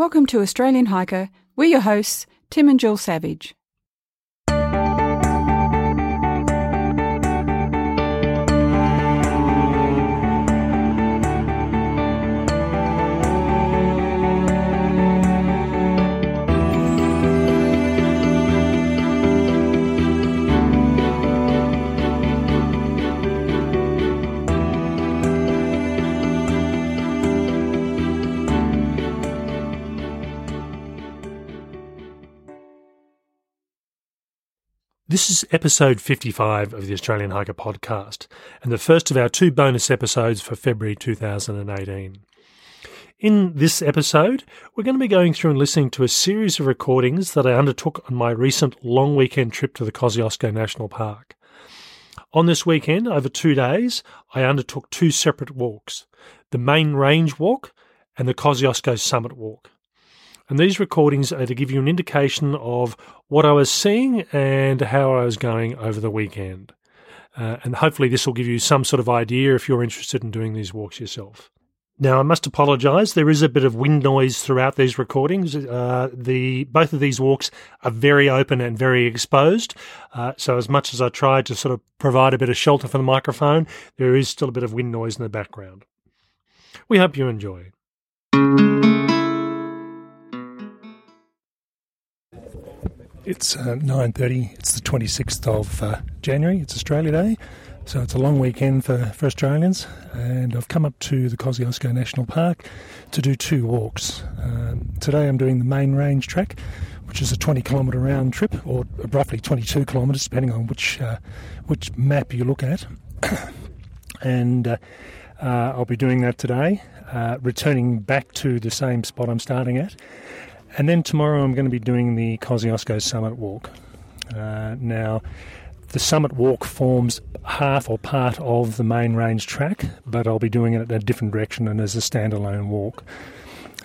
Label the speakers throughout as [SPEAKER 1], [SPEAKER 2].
[SPEAKER 1] Welcome to Australian Hiker. We're your hosts, Tim and Jill Savage.
[SPEAKER 2] This is episode 55 of the Australian Hiker podcast, and the first of our two bonus episodes for February 2018. In this episode, we're going to be going through and listening to a series of recordings that I undertook on my recent long weekend trip to the Kosciuszko National Park. On this weekend, over two days, I undertook two separate walks the main range walk and the Kosciuszko Summit Walk. And these recordings are to give you an indication of what I was seeing and how I was going over the weekend. Uh, and hopefully, this will give you some sort of idea if you're interested in doing these walks yourself. Now, I must apologise. There is a bit of wind noise throughout these recordings. Uh, the both of these walks are very open and very exposed. Uh, so, as much as I tried to sort of provide a bit of shelter for the microphone, there is still a bit of wind noise in the background. We hope you enjoy. It's uh, 9.30. It's the 26th of uh, January. It's Australia Day. So it's a long weekend for, for Australians. And I've come up to the Kosciuszko National Park to do two walks. Um, today I'm doing the main range track, which is a 20 kilometre round trip, or roughly 22 kilometres, depending on which, uh, which map you look at. and uh, uh, I'll be doing that today, uh, returning back to the same spot I'm starting at. And then tomorrow I'm going to be doing the Kosciuszko Summit Walk. Uh, now, the Summit Walk forms half or part of the main range track, but I'll be doing it in a different direction and as a standalone walk.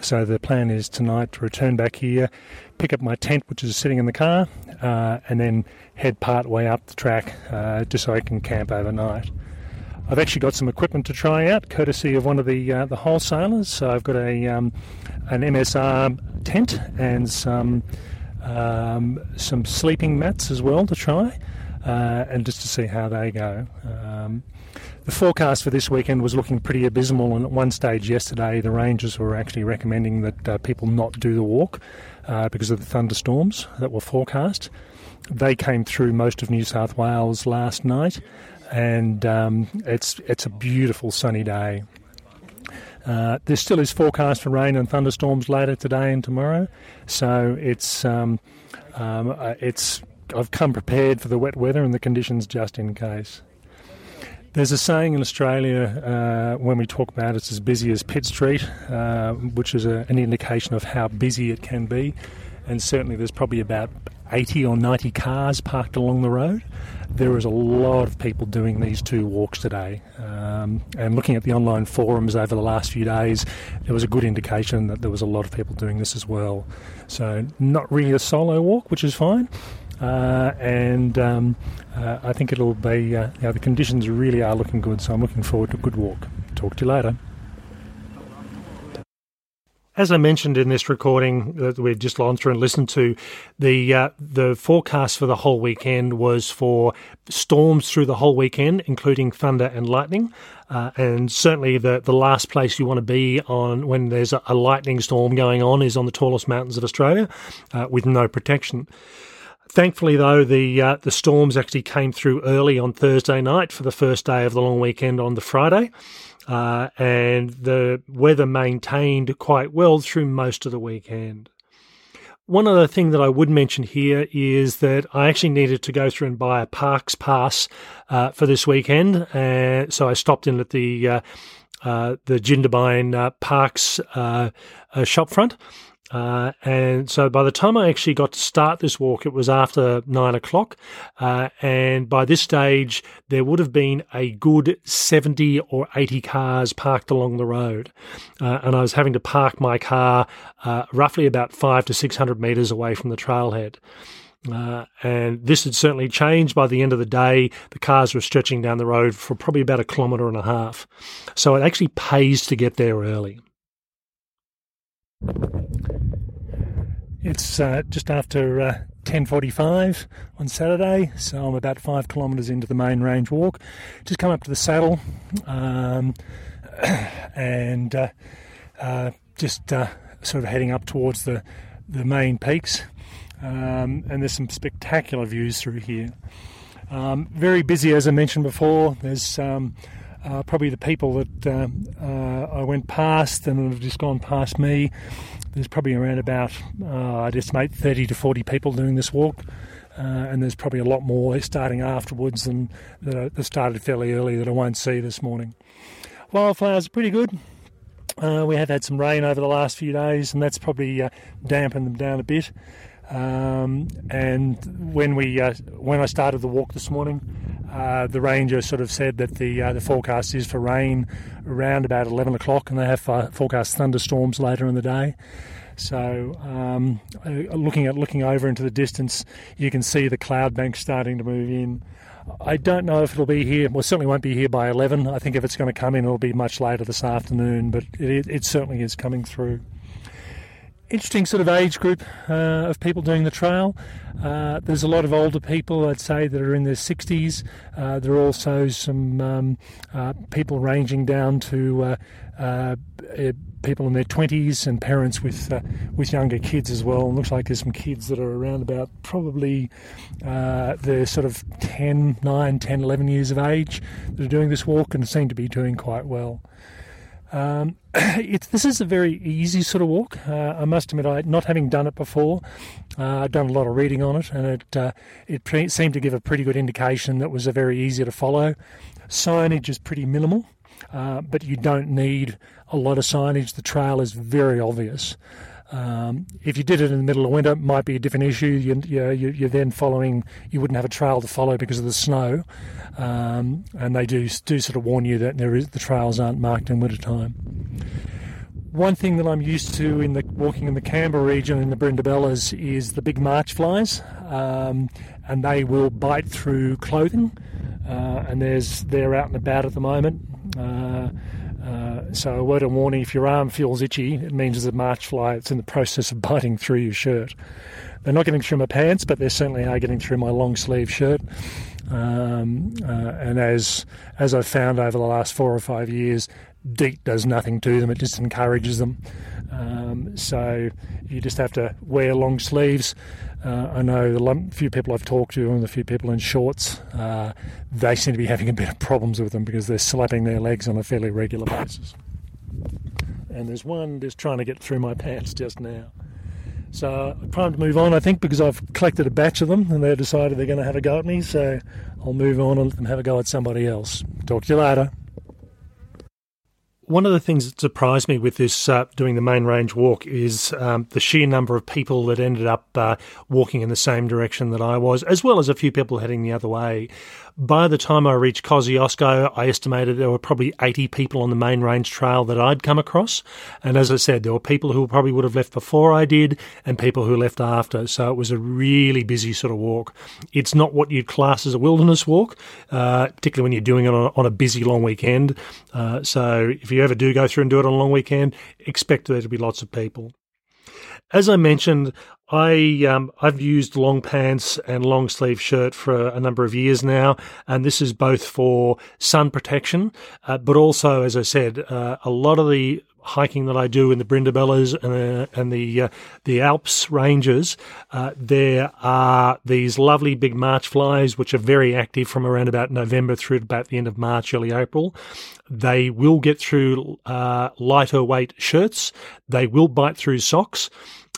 [SPEAKER 2] So the plan is tonight to return back here, pick up my tent, which is sitting in the car, uh, and then head part way up the track uh, just so I can camp overnight. I've actually got some equipment to try out, courtesy of one of the uh, the wholesalers. So I've got a um, an MSR tent and some um, some sleeping mats as well to try, uh, and just to see how they go. Um, the forecast for this weekend was looking pretty abysmal, and at one stage yesterday, the rangers were actually recommending that uh, people not do the walk uh, because of the thunderstorms that were forecast. They came through most of New South Wales last night, and um, it's it's a beautiful sunny day. Uh, there still is forecast for rain and thunderstorms later today and tomorrow, so it's um, um, uh, it's I've come prepared for the wet weather and the conditions just in case. There's a saying in Australia uh, when we talk about it's as busy as Pitt Street, uh, which is a, an indication of how busy it can be, and certainly there's probably about 80 or 90 cars parked along the road. There is a lot of people doing these two walks today. Um, and looking at the online forums over the last few days, there was a good indication that there was a lot of people doing this as well. So, not really a solo walk, which is fine. Uh, and um, uh, I think it'll be, uh, you know, the conditions really are looking good, so I'm looking forward to a good walk. Talk to you later. As I mentioned in this recording that we've just gone through and listened to, the uh, the forecast for the whole weekend was for storms through the whole weekend, including thunder and lightning. Uh, and certainly, the, the last place you want to be on when there's a, a lightning storm going on is on the tallest mountains of Australia, uh, with no protection. Thankfully, though, the uh, the storms actually came through early on Thursday night for the first day of the long weekend on the Friday. Uh, and the weather maintained quite well through most of the weekend. One other thing that I would mention here is that I actually needed to go through and buy a parks pass uh, for this weekend, uh, so I stopped in at the uh, uh, the Jindabyne uh, Parks shopfront uh, and so by the time I actually got to start this walk, it was after nine o'clock. Uh, and by this stage, there would have been a good 70 or 80 cars parked along the road. Uh, and I was having to park my car uh, roughly about five to 600 metres away from the trailhead. Uh, and this had certainly changed by the end of the day. The cars were stretching down the road for probably about a kilometre and a half. So it actually pays to get there early. It's uh, just after uh, 10.45 on Saturday, so I'm about five kilometres into the main range walk. Just come up to the saddle um, and uh, uh just uh, sort of heading up towards the, the main peaks. Um, and there's some spectacular views through here. Um, very busy, as I mentioned before. There's um, uh, probably the people that uh, uh, I went past and have just gone past me. There's probably around about, uh, I'd estimate, 30 to 40 people doing this walk. Uh, and there's probably a lot more starting afterwards that, that started fairly early that I won't see this morning. Wildflowers are pretty good. Uh, we have had some rain over the last few days, and that's probably uh, dampened them down a bit. Um, and when we uh, when I started the walk this morning, uh, the ranger sort of said that the uh, the forecast is for rain around about 11 o'clock, and they have forecast thunderstorms later in the day. So, um, uh, looking at looking over into the distance, you can see the cloud bank starting to move in. I don't know if it'll be here. Well, certainly won't be here by 11. I think if it's going to come in, it'll be much later this afternoon. But it, it certainly is coming through interesting sort of age group uh, of people doing the trail. Uh, there's a lot of older people, I'd say, that are in their 60s. Uh, there are also some um, uh, people ranging down to uh, uh, people in their 20s and parents with with younger kids as well. It looks like there's some kids that are around about probably they're sort of 10, 9, 10, 11 years of age that are doing this walk and seem to be doing quite well. Um, this is a very easy sort of walk. Uh, I must admit, I not having done it before, uh, I've done a lot of reading on it, and it uh, it pre- seemed to give a pretty good indication that was a very easy to follow. Signage is pretty minimal, uh, but you don't need a lot of signage. The trail is very obvious. Um, if you did it in the middle of winter, it might be a different issue. You, you, you're then following, you wouldn't have a trail to follow because of the snow. Um, and they do, do sort of warn you that there is, the trails aren't marked in winter time. One thing that I'm used to in the walking in the Canberra region in the Brindabellas is the big march flies, um, and they will bite through clothing. Uh, and there's they're out and about at the moment. Uh, uh, so a word of warning: if your arm feels itchy, it means there's a march fly that's in the process of biting through your shirt. They're not getting through my pants, but they certainly are getting through my long sleeve shirt. Um, uh, and as as I've found over the last four or five years, DEET does nothing to them; it just encourages them. Um, so you just have to wear long sleeves. Uh, I know a few people I've talked to and a few people in shorts, uh, they seem to be having a bit of problems with them because they're slapping their legs on a fairly regular basis. And there's one just trying to get through my pants just now. So I'm trying to move on, I think, because I've collected a batch of them and they've decided they're going to have a go at me. So I'll move on and let them have a go at somebody else. Talk to you later one of the things that surprised me with this uh, doing the main range walk is um, the sheer number of people that ended up uh, walking in the same direction that I was, as well as a few people heading the other way. By the time I reached Kosciuszko, I estimated there were probably 80 people on the main range trail that I'd come across. And as I said, there were people who probably would have left before I did and people who left after. So it was a really busy sort of walk. It's not what you'd class as a wilderness walk, uh, particularly when you're doing it on on a busy long weekend. Uh, so if you ever do go through and do it on a long weekend, expect there to be lots of people. As I mentioned, I um, I've used long pants and long sleeve shirt for a number of years now, and this is both for sun protection, uh, but also, as I said, uh, a lot of the hiking that I do in the Brindabellas and, uh, and the uh, the Alps ranges, uh, there are these lovely big march flies which are very active from around about November through to about the end of March, early April. They will get through uh, lighter weight shirts. They will bite through socks.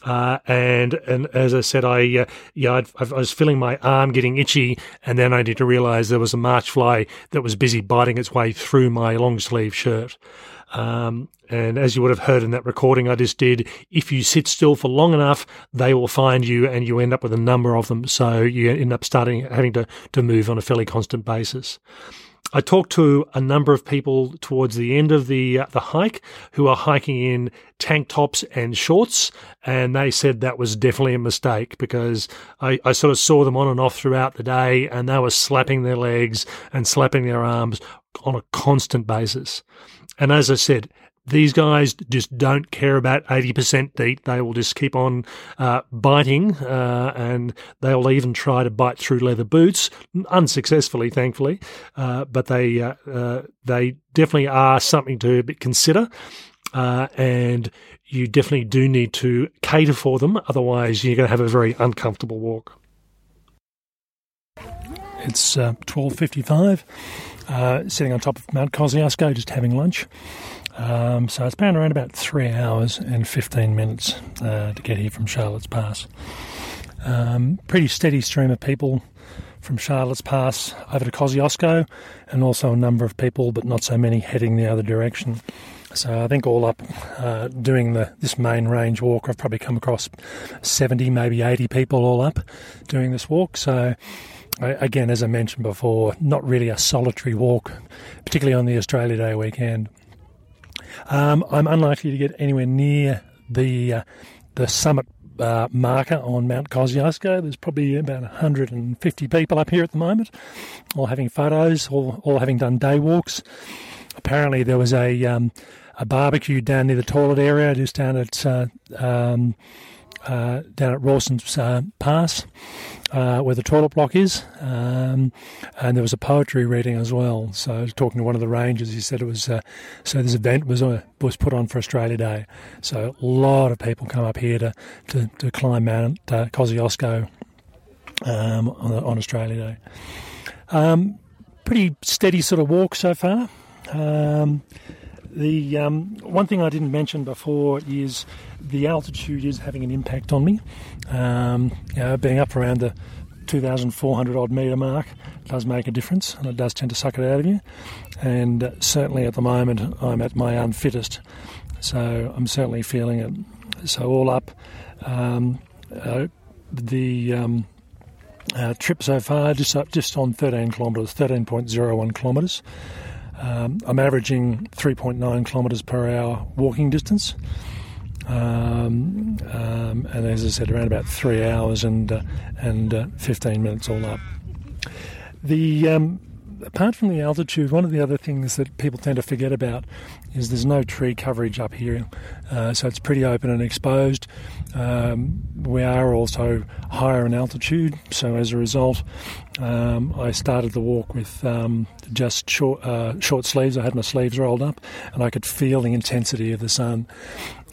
[SPEAKER 2] Uh, and and as I said, I uh, yeah I'd, i was feeling my arm getting itchy, and then I need to realise there was a march fly that was busy biting its way through my long sleeve shirt. Um, and as you would have heard in that recording I just did, if you sit still for long enough, they will find you, and you end up with a number of them. So you end up starting having to to move on a fairly constant basis. I talked to a number of people towards the end of the uh, the hike who are hiking in tank tops and shorts, and they said that was definitely a mistake because I, I sort of saw them on and off throughout the day, and they were slapping their legs and slapping their arms on a constant basis. And as I said,
[SPEAKER 3] these guys just don't care about 80% DEET. They will just keep on uh, biting uh, and they'll even try to bite through leather boots, unsuccessfully, thankfully. Uh, but they, uh, uh, they definitely are something to consider. Uh, and you definitely do need to cater for them. Otherwise, you're going to have a very uncomfortable walk.
[SPEAKER 2] It's uh, 12.55, uh, sitting on top of Mount Kosciuszko, just having lunch. Um, so it's been around about three hours and 15 minutes uh, to get here from Charlotte's Pass. Um, pretty steady stream of people from Charlotte's Pass over to Kosciuszko, and also a number of people, but not so many, heading the other direction. So I think all up, uh, doing the this main range walk, I've probably come across 70, maybe 80 people all up doing this walk. So again, as I mentioned before, not really a solitary walk, particularly on the Australia Day weekend. Um, I'm unlikely to get anywhere near the uh, the summit uh, marker on Mount Kosciuszko. There's probably about 150 people up here at the moment, all having photos, all, all having done day walks. Apparently, there was a um, a barbecue down near the toilet area, just down at uh, um, uh, down at Rawson's uh, Pass, uh, where the toilet block is, um, and there was a poetry reading as well. So talking to one of the rangers. He said it was uh, so this event was uh, was put on for Australia Day. So a lot of people come up here to to, to climb Mount uh, Kosciuszko um, on, on, Australia Day. Um, pretty steady sort of walk so far. Um, the um, one thing I didn't mention before is the altitude is having an impact on me. Um, you know, being up around the 2,400 odd metre mark does make a difference, and it does tend to suck it out of you. And uh, certainly at the moment, I'm at my unfittest, so I'm certainly feeling it. So all up, um, uh, the um, uh, trip so far just just on 13 kilometres, 13.01 kilometres. Um, I'm averaging 3.9 kilometres per hour walking distance. Um, um, and as I said, around about three hours and uh, and uh, 15 minutes all up. The um, apart from the altitude, one of the other things that people tend to forget about is there's no tree coverage up here, uh, so it's pretty open and exposed. Um, we are also higher in altitude, so as a result, um, I started the walk with um, just short uh, short sleeves. I had my sleeves rolled up, and I could feel the intensity of the sun.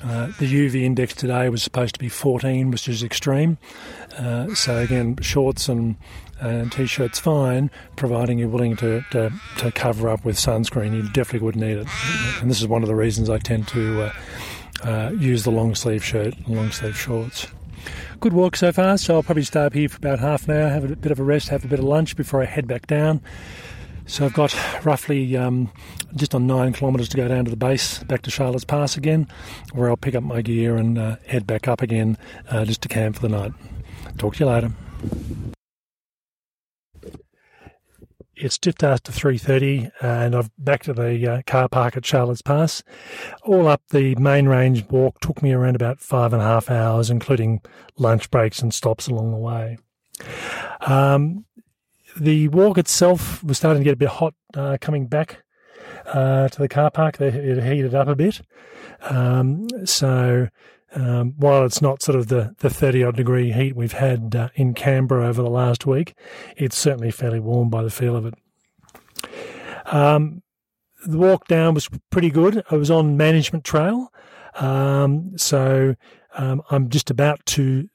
[SPEAKER 2] Uh, the UV index today was supposed to be 14, which is extreme. Uh, so again, shorts and and t-shirts fine, providing you're willing to, to, to, cover up with sunscreen. You definitely would need it, and this is one of the reasons I tend to uh, uh, use the long sleeve shirt, and long sleeve shorts. Good walk so far, so I'll probably stay up here for about half an hour, have a bit of a rest, have a bit of lunch before I head back down. So I've got roughly um, just on nine kilometres to go down to the base, back to Charlotte's Pass again, where I'll pick up my gear and uh, head back up again uh, just to camp for the night. Talk to you later. It's just after 3.30 and I've back to the uh, car park at Charlotte's Pass. All up the main range walk took me around about five and a half hours, including lunch breaks and stops along the way. Um, the walk itself was starting to get a bit hot uh, coming back uh, to the car park. It heated up a bit. Um, so um, while it's not sort of the, the 30 odd degree heat we've had uh, in Canberra over the last week, it's certainly fairly warm by the feel of it. Um, the walk down was pretty good. I was on Management Trail. Um, so um, I'm just about to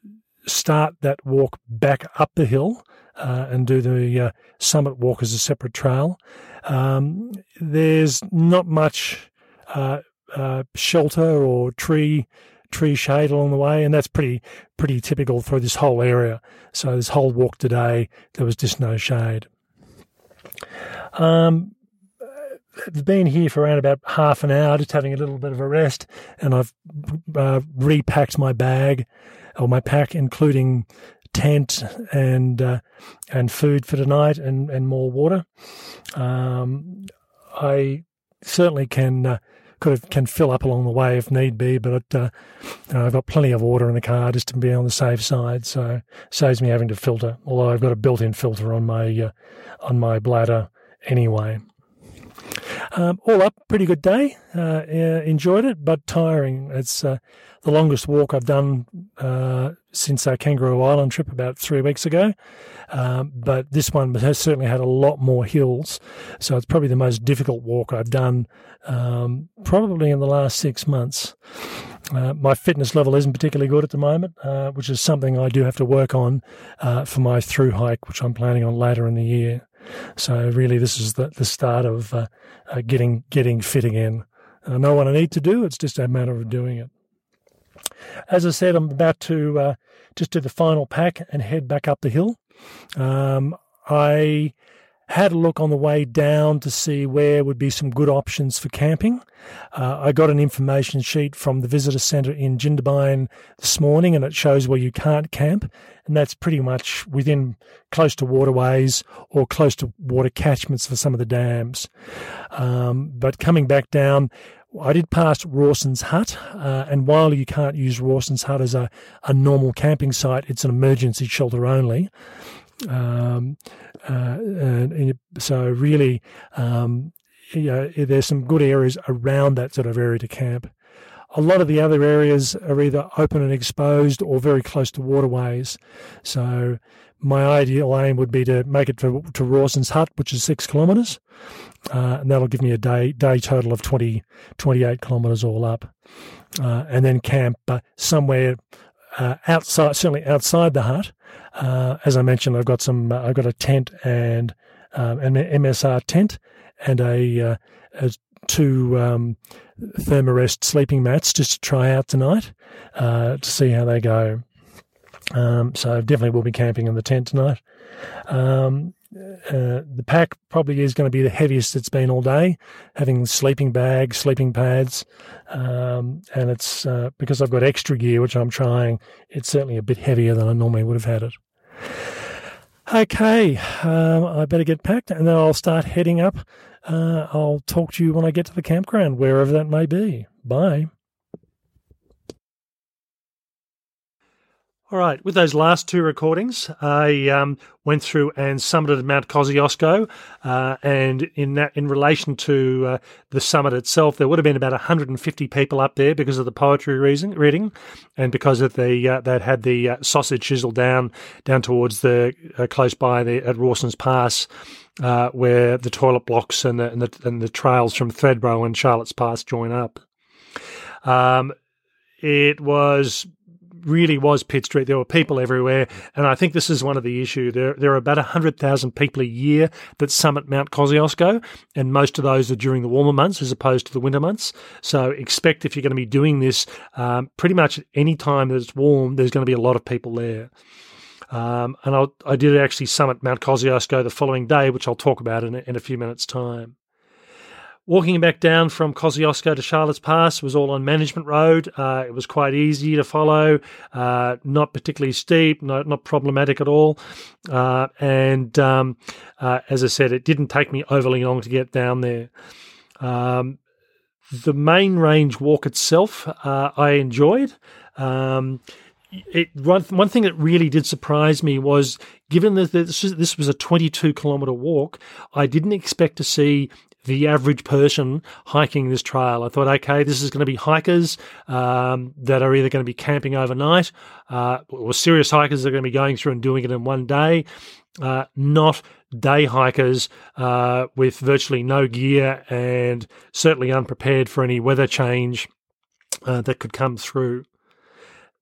[SPEAKER 2] start that walk back up the hill uh, and do the uh, summit walk as a separate trail. Um, there's not much uh, uh shelter or tree tree shade along the way, and that's pretty pretty typical through this whole area. So this whole walk today, there was just no shade. Um, I've been here for around about half an hour, just having a little bit of a rest, and I've uh, repacked my bag or my pack, including tent and uh, and food for tonight and and more water. Um, I certainly can uh, could can fill up along the way if need be, but uh, you know, I've got plenty of water in the car just to be on the safe side. So saves me having to filter. Although I've got a built-in filter on my uh, on my bladder anyway. Um, all up, pretty good day. Uh, enjoyed it, but tiring. It's uh, the longest walk I've done uh, since our Kangaroo Island trip about three weeks ago. Um, but this one has certainly had a lot more hills, so it's probably the most difficult walk I've done um, probably in the last six months. Uh, my fitness level isn't particularly good at the moment, uh, which is something I do have to work on uh, for my through hike, which I'm planning on later in the year. So really, this is the, the start of uh, uh, getting getting fit again. I know what I need to do; it's just a matter of doing it. As I said, I'm about to uh, just do the final pack and head back up the hill. Um, I had a look on the way down to see where would be some good options for camping. Uh, I got an information sheet from the visitor centre in Jindabyne this morning, and it shows where you can't camp, and that's pretty much within close to waterways or close to water catchments for some of the dams. Um, but coming back down, I did pass Rawson's Hut, uh, and while you can't use Rawson's Hut as a, a normal camping site, it's an emergency shelter only. Um, uh, and, and, so really, um, you know, there's some good areas around that sort of area to camp. A lot of the other areas are either open and exposed or very close to waterways. So my ideal aim would be to make it to, to Rawson's Hut, which is six kilometres, uh, and that'll give me a day day total of 20, 28 kilometres all up, uh, and then camp uh, somewhere uh, outside, certainly outside the hut. Uh, as I mentioned, I've got some. Uh, I've got a tent and um, an MSR tent and a, a two um, Thermarest sleeping mats just to try out tonight to see how they go. Um, so definitely we'll be camping in the tent tonight. Um, uh, the pack probably is going to be the heaviest it's been all day, having sleeping bags, sleeping pads, um, and it's uh, because I've got extra gear, which I'm trying. It's certainly a bit heavier than I normally would have had it. Okay, um, I better get packed, and then I'll start heading up. Uh, I'll talk to you when I get to the campground, wherever that may be. Bye.
[SPEAKER 3] All right, with those last two recordings, I um, went through and summited Mount Kosciuszko, uh, and in that, in relation to uh, the summit itself, there would have been about 150 people up there because of the poetry reason, reading, and because of the uh, they'd had the uh, sausage sizzle down down towards the uh, close by the at Rawson's Pass, uh, where the toilet blocks and the, and the and the trails from Thredbo and Charlotte's Pass join up. Um, it was really was Pitt Street. There were people everywhere, and I think this is one of the issue. There there are about hundred thousand people a year that summit Mount Kosciuszko, and most of those are during the warmer months as opposed to the winter months. So expect if you're going to be doing this, um, pretty much any time that it's warm, there's going to be a lot of people there. Um, and I'll, i did actually summit Mount Kosciuszko the following day, which I'll talk about in in a few minutes' time. Walking back down from Kosciuszko to Charlotte's Pass was all on Management Road. Uh, it was quite easy to follow, uh, not particularly steep, not, not problematic at all. Uh, and um, uh, as I said, it didn't take me overly long to get down there. Um, the main range walk itself, uh, I enjoyed. Um, it, one, one thing that really did surprise me was given that this, this was a 22 kilometre walk, I didn't expect to see the average person hiking this trail. I thought, okay, this is going to be hikers um, that are either going to be camping overnight uh, or serious hikers that are going to be going through and doing it in one day, uh, not day hikers uh, with virtually no gear and certainly unprepared for any weather change uh, that could come through.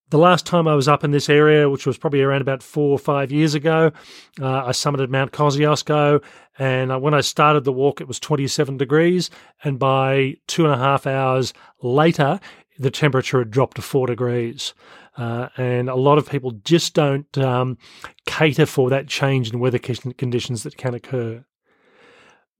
[SPEAKER 3] The last time I was up in this area, which was probably around about four or five years ago, uh, I summited Mount Kosciuszko, and uh, when I started the walk, it was 27 degrees, and by two and a half hours later, the temperature had dropped to four degrees. Uh, and a lot of people just don't um, cater for that change in weather conditions that can occur.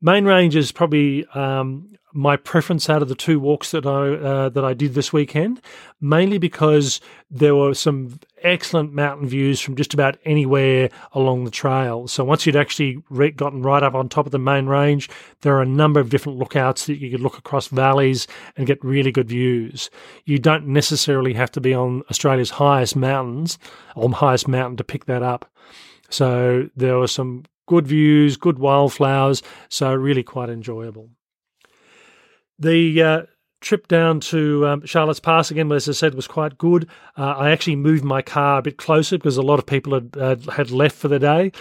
[SPEAKER 3] Main range is probably um, my preference out of the two walks that I uh, that I did this weekend, mainly because there were some excellent mountain views from just about anywhere along the trail. So once you'd actually re- gotten right up on top of the main range, there are a number of different lookouts that you could look across valleys and get really good views. You don't necessarily have to be on Australia's highest mountains or highest mountain to pick that up. So there were some good views, good wildflowers, so really quite enjoyable. the uh, trip down to um, Charlotte's Pass again, as I said, was quite good. Uh, I actually moved my car a bit closer because a lot of people had uh, had left for the day,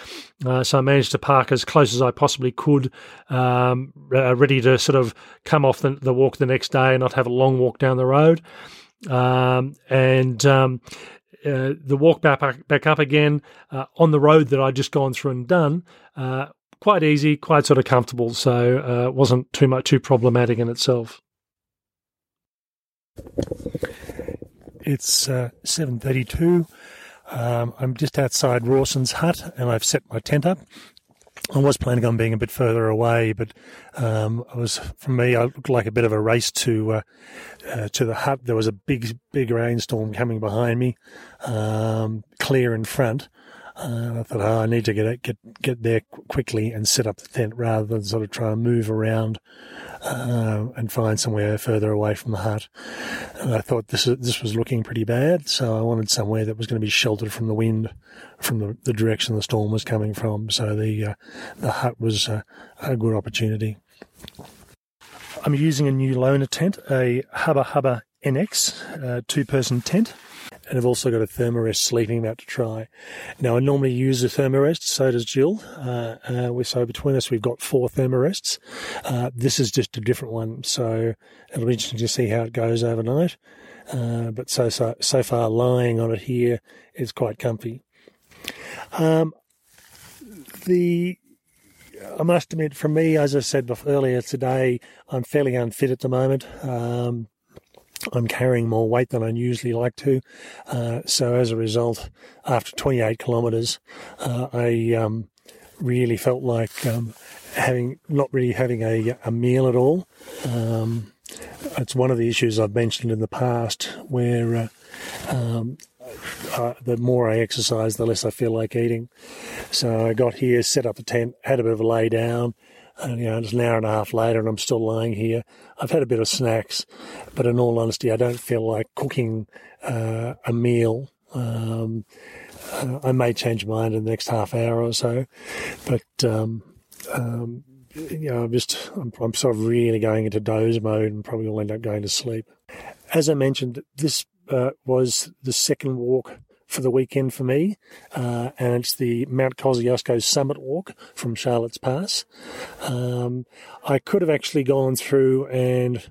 [SPEAKER 3] uh, so I managed to park as close as I possibly could, um, ready to sort of come off the, the, walk the next day and not have a long walk down the road. Um, and um, uh, the walk back back up again uh, on the road that I'd just gone through and done. Uh, quite easy, quite sort of comfortable, so wasn't too much too problematic in itself.
[SPEAKER 2] It's uh, 7.32. Um, I'm just outside Rawson's hut and I've set my tent up. I was planning on being a bit further away, but um, was for me. I looked like a bit of a race to uh, uh, to the hut. There was a big, big rainstorm coming behind me, um, clear in front. Uh, I thought, oh, I need to get it, get get there quickly and set up the tent rather than sort of try and move around uh, and find somewhere further away from the hut. And I thought this this was looking pretty bad, so I wanted somewhere that was going to be sheltered from the wind, from the, the direction the storm was coming from. So the uh, the hut was a good opportunity. I'm using a new loaner tent, a Hubba Hubba NX uh, two person tent and I've also got a Thermarest sleeping mat to try. Now, I normally use a Thermarest, so does Jill. Uh, uh, so between us, we've got four Thermarests. Uh, this is just a different one, so it'll be interesting to see how it goes overnight. Uh, but so, so, so far, lying on it here is quite comfy. Um, the I must admit, for me, as I said earlier today, I'm fairly unfit at the moment. Um, I'm carrying more weight than I usually like to. Uh, so as a result, after 28 kilometres, uh, I um, really felt like um, having not really having a, a meal at all. Um, it's one of the issues I've mentioned in the past where uh, uh, the more I exercise, the less I feel like eating. So I got here, set up the tent, had a bit of a lay down, and, you know, it's an hour and a half later and I'm still lying here. I've had a bit of snacks, but in all honesty, I don't feel like cooking uh, a meal. Um, uh, I may change mind in the next half hour or so, but um, um, you know, I'm just I'm, I'm, sort of really going into doze mode and probably will end up going to sleep. As I mentioned, this uh, was the second walk for the weekend for me, uh, and it's the Mount Kosciuszko Summit Walk from Charlotte's Pass. Um, I could have actually gone through and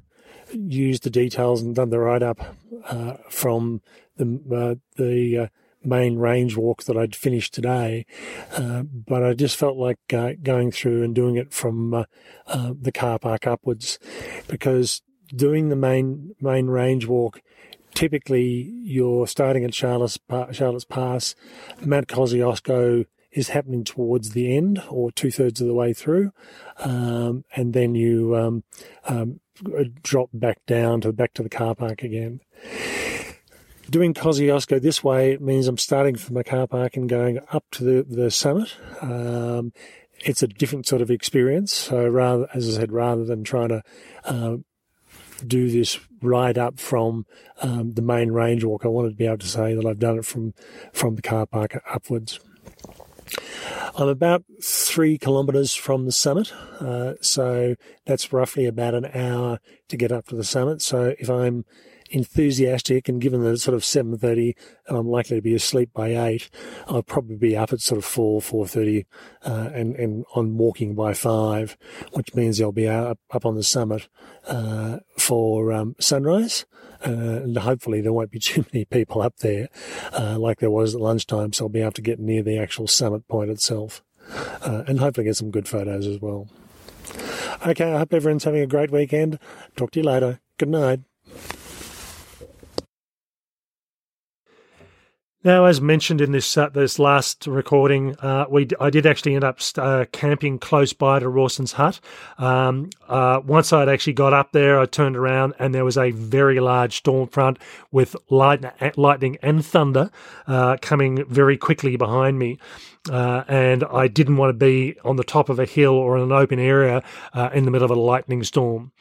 [SPEAKER 2] used the details and done the write up uh, from the uh, the uh, main range walk that I'd finished today, uh, but I just felt like uh, going through and doing it from the car park upwards because doing the main main range walk typically you're starting at Charlotte's, Charlotte's Pass. Mount Kosciuszko is happening towards the end or two thirds of the way through. Um, and then you um, um, drop back down to back to the car park again. Doing Kosciuszko this way means I'm starting from the car park and going up to the, the summit. Um, it's a different sort of experience. So rather, as I said, rather than trying to uh, do this right up from um, the main range walk. I wanted to be able to say that I've done it from from the car park upwards. I'm about three kilometres from the summit, uh, so that's roughly about an hour to get up to the summit. So if I'm enthusiastic and given that it's sort of 7.30 and I'm likely to be asleep by 8, I'll probably be up at sort of 4, 4.30 uh, and, and on walking by 5, which means I'll be up, up on the summit uh, for um, sunrise. Uh, and hopefully there won't be too many people up there uh, like there was at lunchtime, so I'll be able to get near the actual summit point itself uh, and hopefully get some good photos as well. Okay, I hope everyone's having a great weekend. Talk to you later. Good night.
[SPEAKER 3] Now, as mentioned in this uh, this last recording, uh, we I did actually end up uh, camping close by to Rawson's hut. Um, uh, once I'd actually got up there, I turned around and there was a very large storm front with light, lightning and thunder uh, coming very quickly behind me. Uh, and I didn't want to be on the top of a hill or in an open area in the middle of a lightning storm.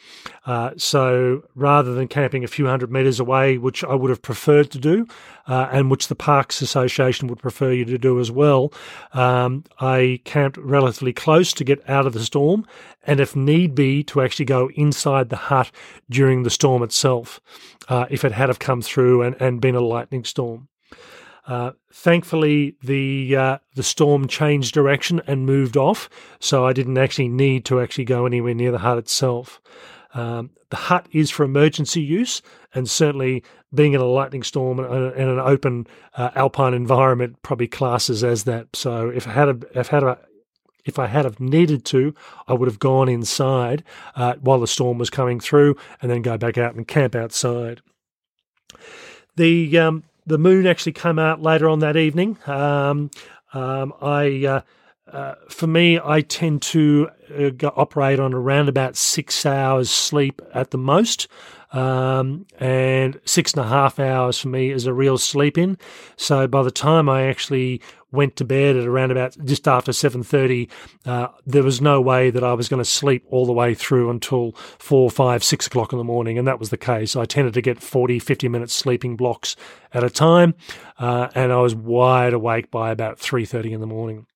[SPEAKER 2] Uh, so rather than camping a few hundred metres away, which I would have preferred to do, uh, and which the Parks Association would prefer you to do as well, um, I camped relatively close to get out of the storm, and if need be, to actually go inside the hut during the storm itself, uh, if it had have come through and, and been a lightning storm. Uh, thankfully, the uh, the storm changed direction and moved off, so I didn't actually need to actually go anywhere near the hut itself. Um, the hut is for emergency use, and certainly being in a lightning storm and, an open uh, alpine environment probably classes as that. So if I had a, if I had a, if I had have needed to, I would have gone inside uh, while the storm was coming through, and then go back out and camp outside. The um, the moon actually came out later on that evening. Um, um, I, uh, uh, for me, I tend to uh, go, operate on around about six hours sleep at the most. Um, and six and a half hours for me is a real sleep in. So by the time I actually went to bed at around about just after 7.30 uh, there was no way that i was going to sleep all the way through until 4 5 6 o'clock in the morning and that was the case i tended to get 40 50 minutes sleeping blocks at a time uh, and i was wide awake by about 3.30 in the morning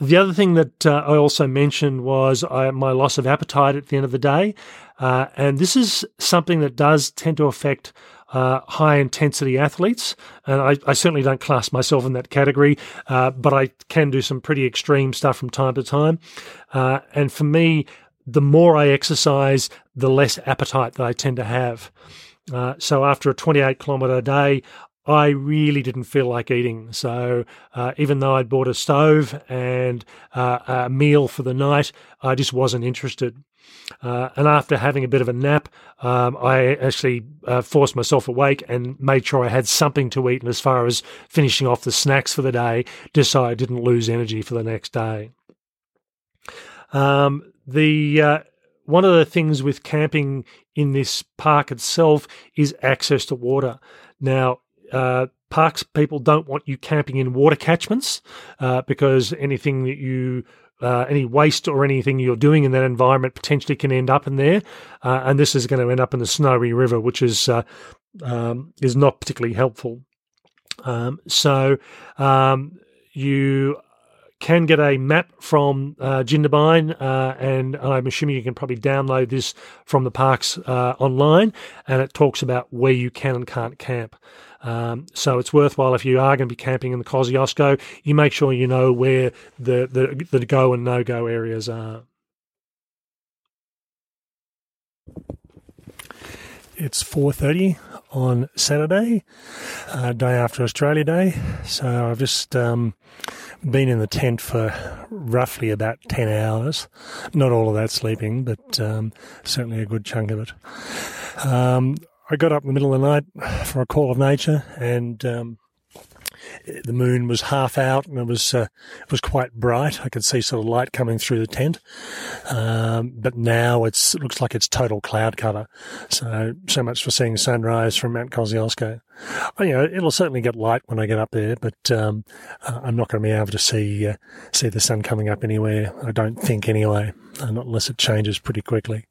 [SPEAKER 2] the other thing that uh, I also mentioned was uh, my loss of appetite at the end of the day. Uh, and this is something that does tend to affect uh, high intensity athletes. And I, I, certainly don't class myself in that category, uh, but I can do some pretty extreme stuff from time to time. Uh, and for me, the more I exercise, the less appetite that I tend to have. So after a 28 kilometre day, I really didn't feel like eating. So uh, even though I'd bought a stove and uh, a meal for the night, I just wasn't interested. Uh, and after having a bit of a nap, um, I actually uh, forced myself awake and made sure I had something to eat. And as far as finishing off the snacks for the day, just so I didn't lose energy for the next day. Um, the uh, one of the things with camping in this park itself is access to water. Now, uh, parks people don't want you camping in water catchments uh, because anything that you uh, any waste or anything you're doing in that environment potentially can end up in there, uh, and this is going to end up in the Snowy River, which is uh, um, is not particularly helpful. Um, so um, you can get a map from uh, Jindabyne, uh, and I'm assuming you can probably download this from the parks uh, online, and it talks about where you can and can't camp. Um, so it's worthwhile if you are going to be camping in the Kosciuszko, you make sure you know where the, the, the go and no go areas are.
[SPEAKER 4] It's 4.30 on Saturday, uh, day after Australia Day. So I've just um, been in the tent for roughly about 10 hours. Not all of that sleeping, but um, certainly a good chunk of it. Um, I got up in the middle of the night for a call of nature, and um, the moon was half out, and it was uh, it was quite bright. I could see sort of light coming through the tent, um, but now it looks like it's total cloud cover. So so much for seeing sunrise from Mount Kosciuszko. You know, it'll certainly get light when I get up there, but um, uh, I'm not going to be able to see uh, see the sun coming up anywhere. I don't think anyway, not unless it changes pretty quickly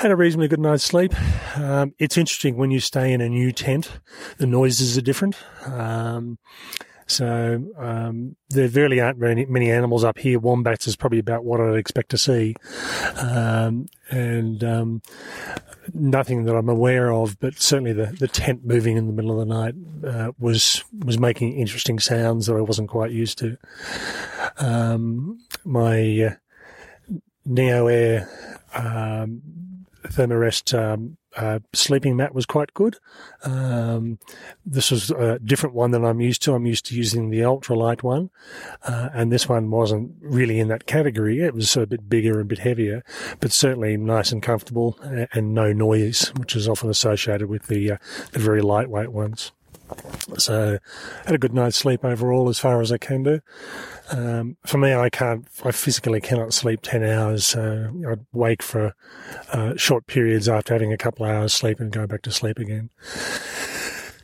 [SPEAKER 4] had a reasonably good night's sleep. Um, it's interesting when you stay in a new tent, the noises are different. Um, so um, there really aren't very many animals up here. Wombats is probably about what I'd expect to see, um, and um, nothing that I'm aware of. But certainly the, the tent moving in the middle of the night uh, was was making interesting sounds that I wasn't quite used to. Um, my uh, Neo Air um, Thermarest um, uh, sleeping mat was quite good. Um, this was a different one than I'm used to. I'm used to using the ultralight one, uh, and this one wasn't really in that category. It was a bit bigger and a bit heavier, but certainly nice and comfortable and, no noise, which is often associated with the uh, the very lightweight ones. So, had a good night's sleep overall, as far as I can do. Um, for me, I can't, I physically cannot sleep 10 hours. So I'd wake for uh, short periods after having a couple of hours sleep and go back to sleep again.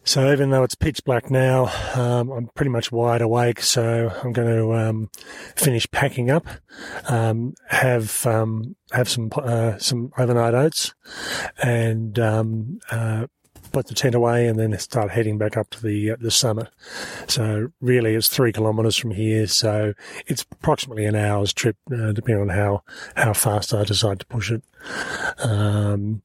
[SPEAKER 3] So even though it's pitch black now, um, I'm pretty much wide awake. So I'm going to um, finish packing up, um, have um, have some uh, some overnight oats, and um, uh, put the tent away, and then start heading back up to the uh, the summit. So really, it's three kilometres from here. So it's approximately an hour's trip, uh, depending on how how fast I decide to push it. Um,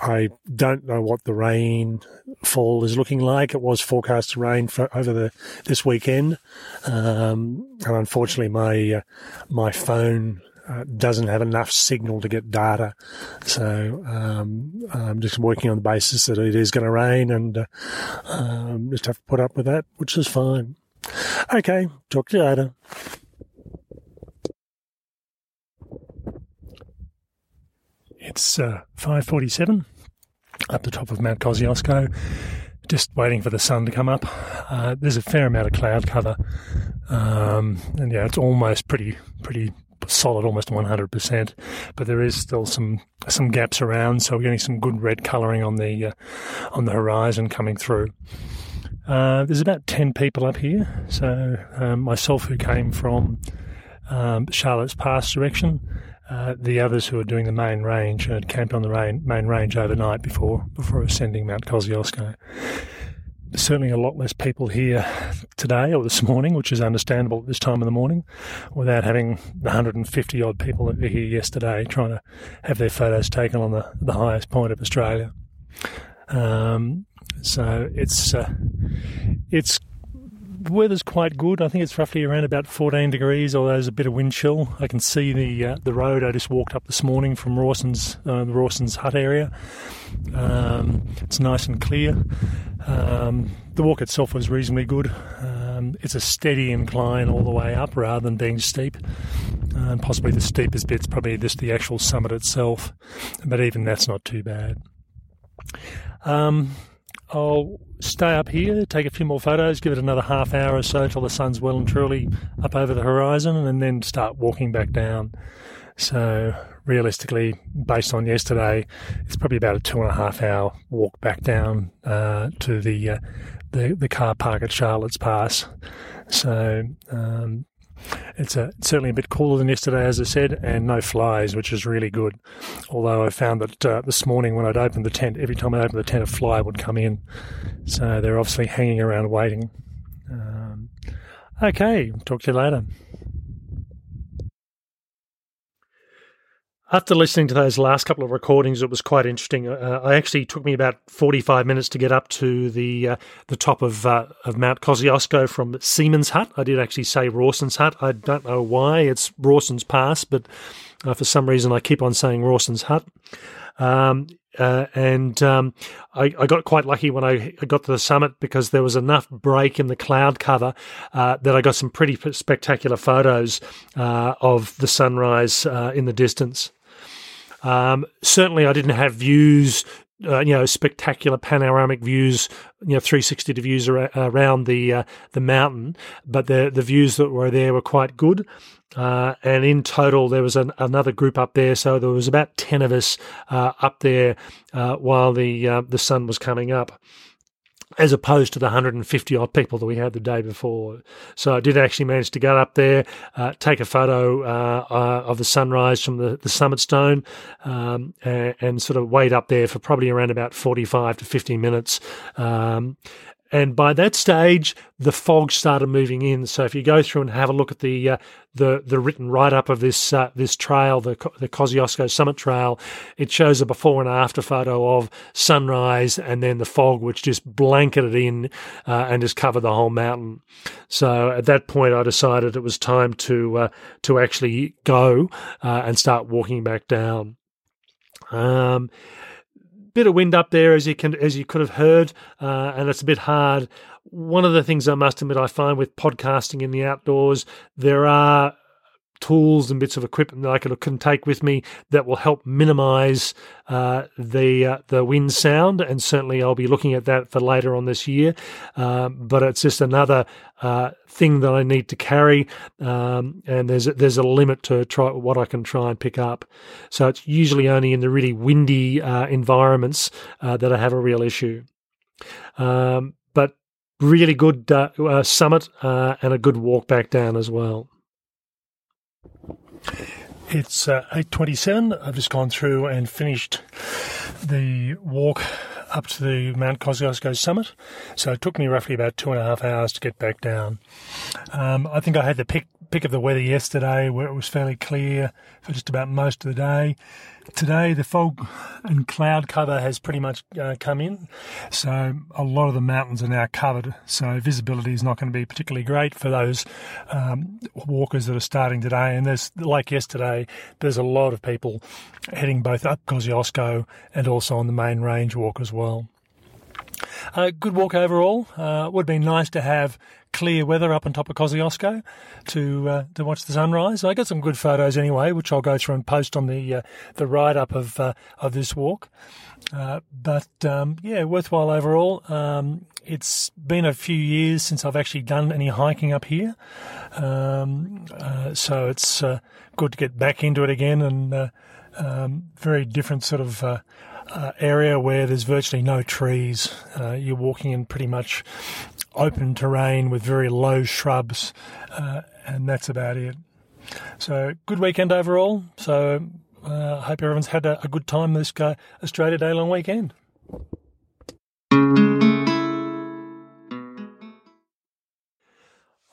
[SPEAKER 3] I don't know what the rainfall is looking like. It was forecast to rain for over the this weekend, um, and unfortunately, my uh, my phone uh, doesn't have enough signal to get data. So um, I'm just working on the basis that it is going to rain, and uh, um, just have to put up with that, which is fine. Okay, talk to you later.
[SPEAKER 2] It's uh, 5.47 up the top of Mount Kosciuszko, just waiting for the sun to come up. Uh, there's a fair amount of cloud cover, um, and yeah, it's almost pretty pretty solid, almost 100%. But there is still some some gaps around, so we're getting some good red colouring on the uh, on the horizon coming through. Uh, there's about 10 people up here. So um, myself, who came from um, Charlotte's Pass direction, uh, the others who are doing the main range had camped on the main, main range overnight before before ascending Mount Kosciuszko. Certainly a lot less people here today or this morning, which is understandable at this time of the morning, without having 150 odd people that were here yesterday trying to have their photos taken on the, the highest point of Australia. Um, so it's uh, it's weather's quite good. I think it's roughly around about 14 degrees, although there's a bit of wind chill. I can see the uh, the road I just walked up this morning from Rawson's uh, the Rawson's hut area. Um, it's nice and clear. Um, the walk itself was reasonably good. Um, it's a steady incline all the way up rather than being steep. And possibly the steepest bit's probably just the actual summit itself, but even that's not too bad. Um, I'll stay up here, take a few more photos, give it another half hour or so till the sun's well and truly up over the horizon, and then start walking back down. So, realistically, based on yesterday, it's probably about a two and a half hour walk back down uh, to the, uh, the the car park at Charlotte's Pass. So, um, it's a, certainly a bit cooler than yesterday, as I said, and no flies, which is really good. Although I found that uh, this morning when I'd opened the tent, every time I opened the tent, a fly would come in. So they're obviously hanging around waiting. Um, okay, talk to you later. After listening to those last couple of recordings, it was quite interesting. Uh, I actually took me about forty-five minutes to get up to the uh, the top of uh, of Mount Kosciuszko from Seaman's Hut. I did actually say Rawson's Hut. I don't know why it's Rawson's Pass, but uh, for some reason I keep on saying Rawson's Hut. Um, uh, and um, I, I, got quite lucky when I got to the summit because there was enough break in the cloud cover uh, that I got some pretty spectacular photos uh, of the sunrise uh, in the distance. Um, certainly, I didn't have views, uh, you know, spectacular panoramic views, you know, 360 views ar- around the uh, the mountain, but the the views that were there were quite good. Uh, and in total, there was an, another group up there, so there was about ten of us uh, up there uh, while the uh, the sun was coming up as opposed to the 150 odd people that we had the day before. So I did actually manage to get up there, uh, take a photo uh, uh, of the sunrise from the, the summit stone, um, and, and, sort of wait up there for probably around about 45 to 50 minutes. Um, and by that stage, the fog started moving in. So if you go through and have a look at the uh, the the written write up of this uh, this trail, the the Kosciuszko Summit Trail, it shows a before and after photo of sunrise and then the fog, which just blanketed in uh, and just covered the whole mountain. So at that point, I decided it was time to uh, to actually go uh, and start walking back down. Um, bit of wind up there, as you can as you could have heard, uh, and it's a bit hard. One of the things I must admit I find with podcasting in the outdoors, there are tools and bits of equipment that I can, can take with me that will help minimize uh, the uh, the wind sound. And certainly, I'll be looking at that for later on this year. Um, but it's just another uh, thing that I need to carry, um, and there's a, there's a limit to try what I can try and pick up. So it's usually only in the really windy uh, environments uh, that I have a real issue. Um, but really good uh, summit and a good walk back down as well.
[SPEAKER 5] It's uh, 8.27. I've just gone through and finished the walk up to the Mount Kosciuszko summit. So it took me roughly about two and a half hours to get back down. Um, I think I had the pick pick of the weather yesterday where it was fairly clear for just about most of the day. Today, the fog and cloud cover has pretty much uh, come in, so a lot of the mountains are now covered. So visibility is not going to be particularly great for those um, walkers that are starting today. And there's, like yesterday, there's a lot of people heading both up Kosciuszko and also on the main range walk as well. Uh, good walk overall. Uh, would be nice to have clear weather up on top of Kosciuszko to uh, to watch the sunrise. I got some good photos anyway, which I'll go through and post on the uh, the write up of uh, of this walk. Uh, but um, yeah, worthwhile overall. Um, it's been a few years since I've actually done any hiking up here, um, so it's good to get back into it again and um, very different sort of uh, area where there's virtually no trees. Uh, you're walking in pretty much open terrain with very low shrubs, uh, and that's about it. So, good weekend overall. So, I uh, hope everyone's had a, a good time this Australia Day long weekend.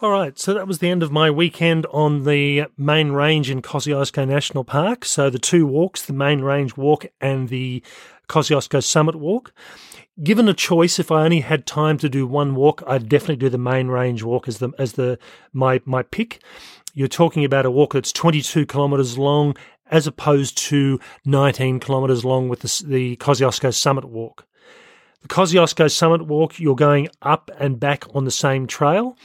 [SPEAKER 2] All right, so that was the end of my weekend on the main range in Kosciuszko National Park. So the two walks, the main range walk and the Kosciuszko Summit walk. Given a choice, if I only had time to do one walk, I'd definitely do the main range walk as the as the my my pick. You're talking about a walk that's 22 kilometres long, as opposed to 19 kilometres long with the, the Kosciuszko Summit walk. The Kosciuszko Summit walk, you're going up and back on the same trail.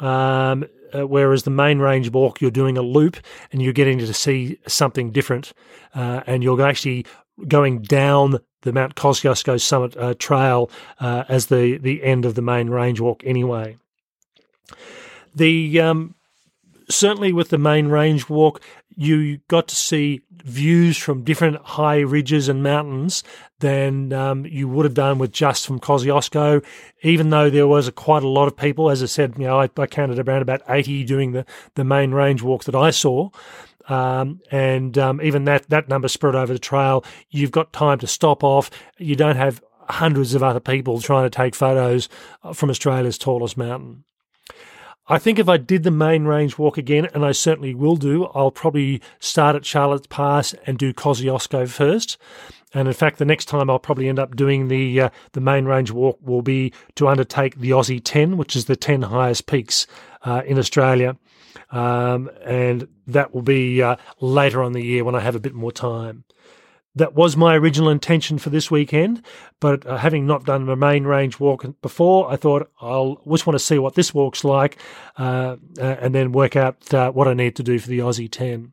[SPEAKER 2] Um, uh, whereas the main range walk, you're doing a loop and you're getting to see something different, uh, and you're actually going down the Mount Kosciuszko Summit uh, Trail uh, as the the end of the main range walk. Anyway, the um, certainly with the main range walk, you got to see views from different high ridges and mountains than um, you would have done with just from Kosciuszko. Even though there was a, quite a lot of people, as I said, you know, I, I counted around about 80 doing the, the main range walk that I saw. Um, and um, even that, that number spread over the trail. You've got time to stop off. You don't have hundreds of other people trying to take photos from Australia's tallest mountain. I think if I did the main range walk again, and I certainly will do, I'll probably start at Charlotte's Pass and do Kosciuszko first. And in fact, the next time I'll probably end up doing the uh, the main range walk will be to undertake the Aussie 10, which is the 10 highest peaks uh, in Australia. Um, and that will be uh, later on the year when I have a bit more time that was my original intention for this weekend. But uh, having not done the main range walk before, I thought I'll just want to see what this walk's like uh, uh, and then work out uh, what I need to do for the Aussie 10.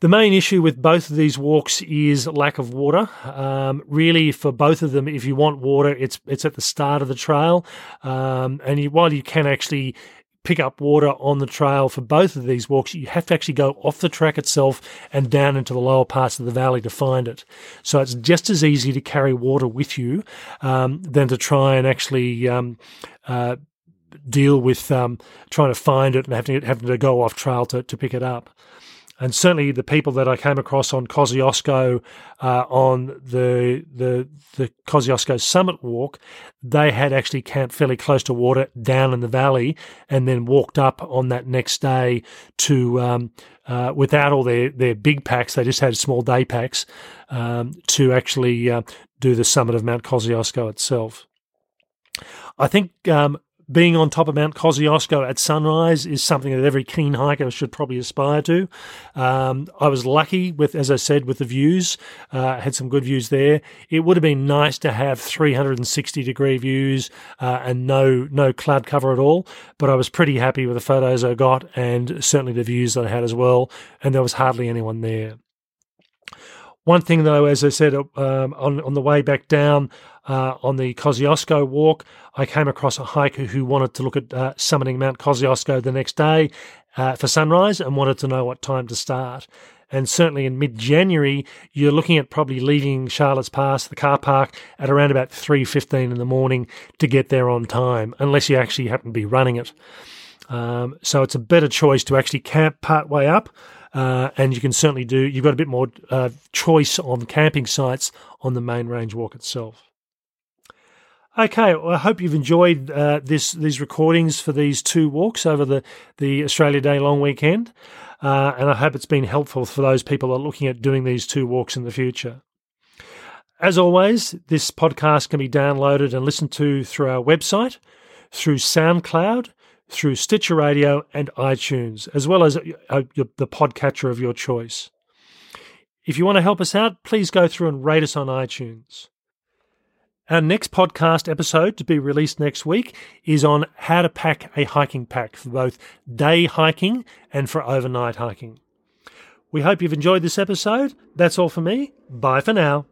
[SPEAKER 2] The main issue with both of these walks is lack of water. Um, really, for both of them, if you want water, it's it's at the start of the trail, um, and you, while you can actually pick up water on the trail for both of these walks, you have to actually go off the track itself and down into the lower parts of the valley to find it. So it's just as easy to carry water with you um, than to try and actually um, uh, deal with um, trying to find it and having to, having to go off trail to, to pick it up and certainly the people that I came across on Kosciuszko, uh, on the the the Kosciuszko Summit Walk, they had actually camped fairly close to water down in the valley, and then walked up on that next day to um, uh, without all their their big packs. They just had small day packs um, to actually uh, do the summit of Mount Kosciuszko itself. I think um, being on top of Mount Kosciuszko at sunrise is something that every keen hiker should probably aspire to. Um, I was lucky with, as I said, with the views. Uh, had some good views there. It would have been nice to have 360 degree views uh, and no no cloud cover at all. But I was pretty happy with the photos I got and certainly the views that I had as well. And there was hardly anyone there. One thing, though, as I said um, on on the way back down uh, on the Kosciuszko walk, I came across a hiker who wanted to look at uh, Mount Kosciuszko the next day uh, for sunrise and wanted to know what time to start. and certainly in mid-January, you're looking at probably leaving Charlotte's Pass, the car park, at around about 3.15 in the morning to get there on time, unless you actually happen to be running it. Um, so it's a better choice to actually camp part way up, uh, and you can certainly do. You've got a bit more uh, choice on camping sites on the main range walk itself. Okay, well, I hope you've enjoyed uh, this these recordings for these two walks over the the Australia Day long weekend, uh, and I hope it's been helpful for those people that are looking at doing these two walks in the future. As always, this podcast can be downloaded and listened to through our website, through SoundCloud, through Stitcher Radio and iTunes, as well as uh, the podcatcher of your choice. If you want to help us out, please go through and rate us on iTunes. Our next podcast episode to be released next week is on how to pack a hiking pack for both day hiking and for overnight hiking. We hope you've enjoyed this episode. That's all for me. Bye for now.